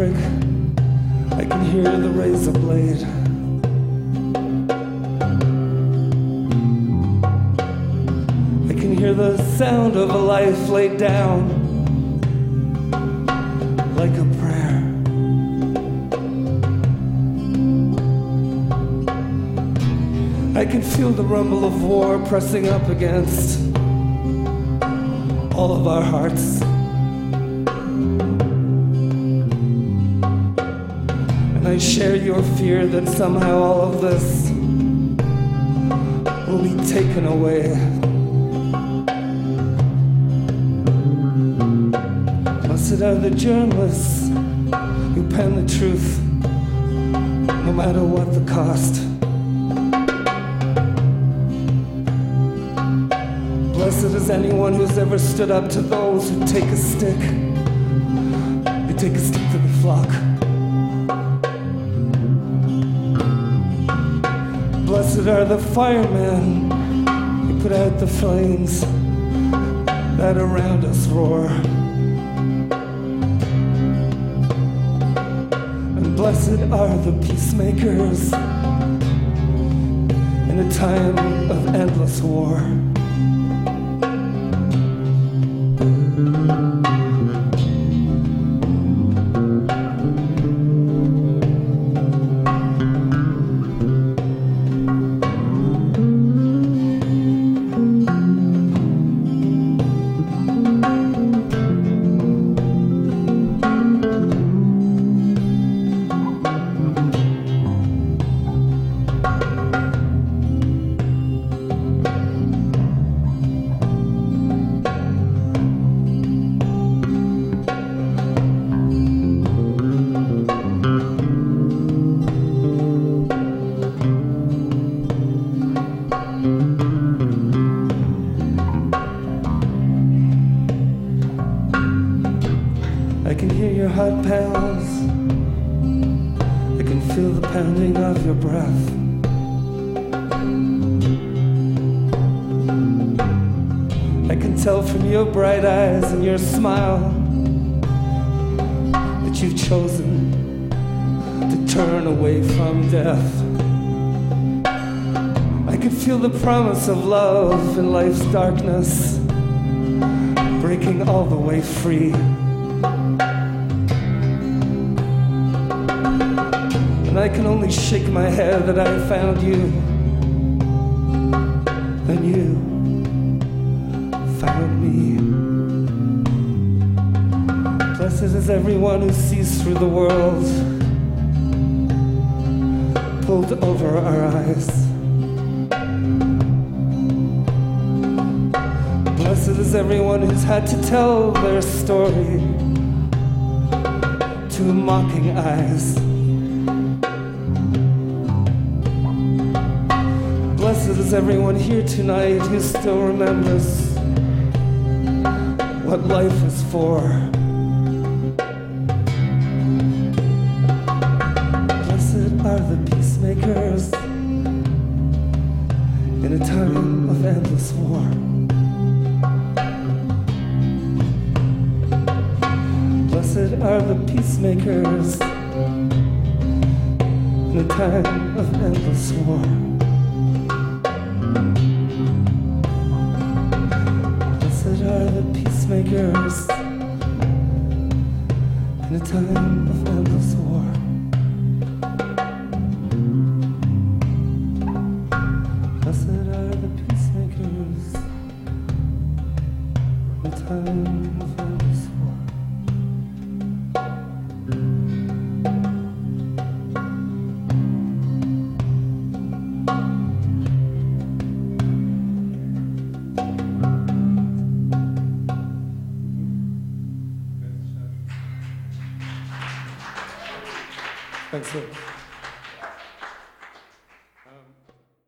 I can hear the razor blade. I can hear the sound of a life laid down like a prayer. I can feel the rumble of war pressing up against all of our hearts. I share your fear that somehow all of this will be taken away. Blessed are the journalists who pen the truth, no matter what the cost. Blessed is anyone who's ever stood up to those who take a stick. They take a stick to the flock. Blessed are the firemen who put out the flames that around us roar. And blessed are the peacemakers in a time of endless war. Heart pounds. I can feel the pounding of your breath. I can tell from your bright eyes and your smile that you've chosen to turn away from death. I can feel the promise of love in life's darkness, breaking all the way free. And I can only shake my head that I found you. And you found me. Blessed is everyone who sees through the world, pulled over our eyes. Blessed is everyone who's had to tell their story to mocking eyes. Blessed is everyone here tonight who still remembers what life is for. Blessed are the peacemakers in a time of endless war. Blessed are the peacemakers in a time of endless war. Are the peacemakers in a time of endless war. 感谢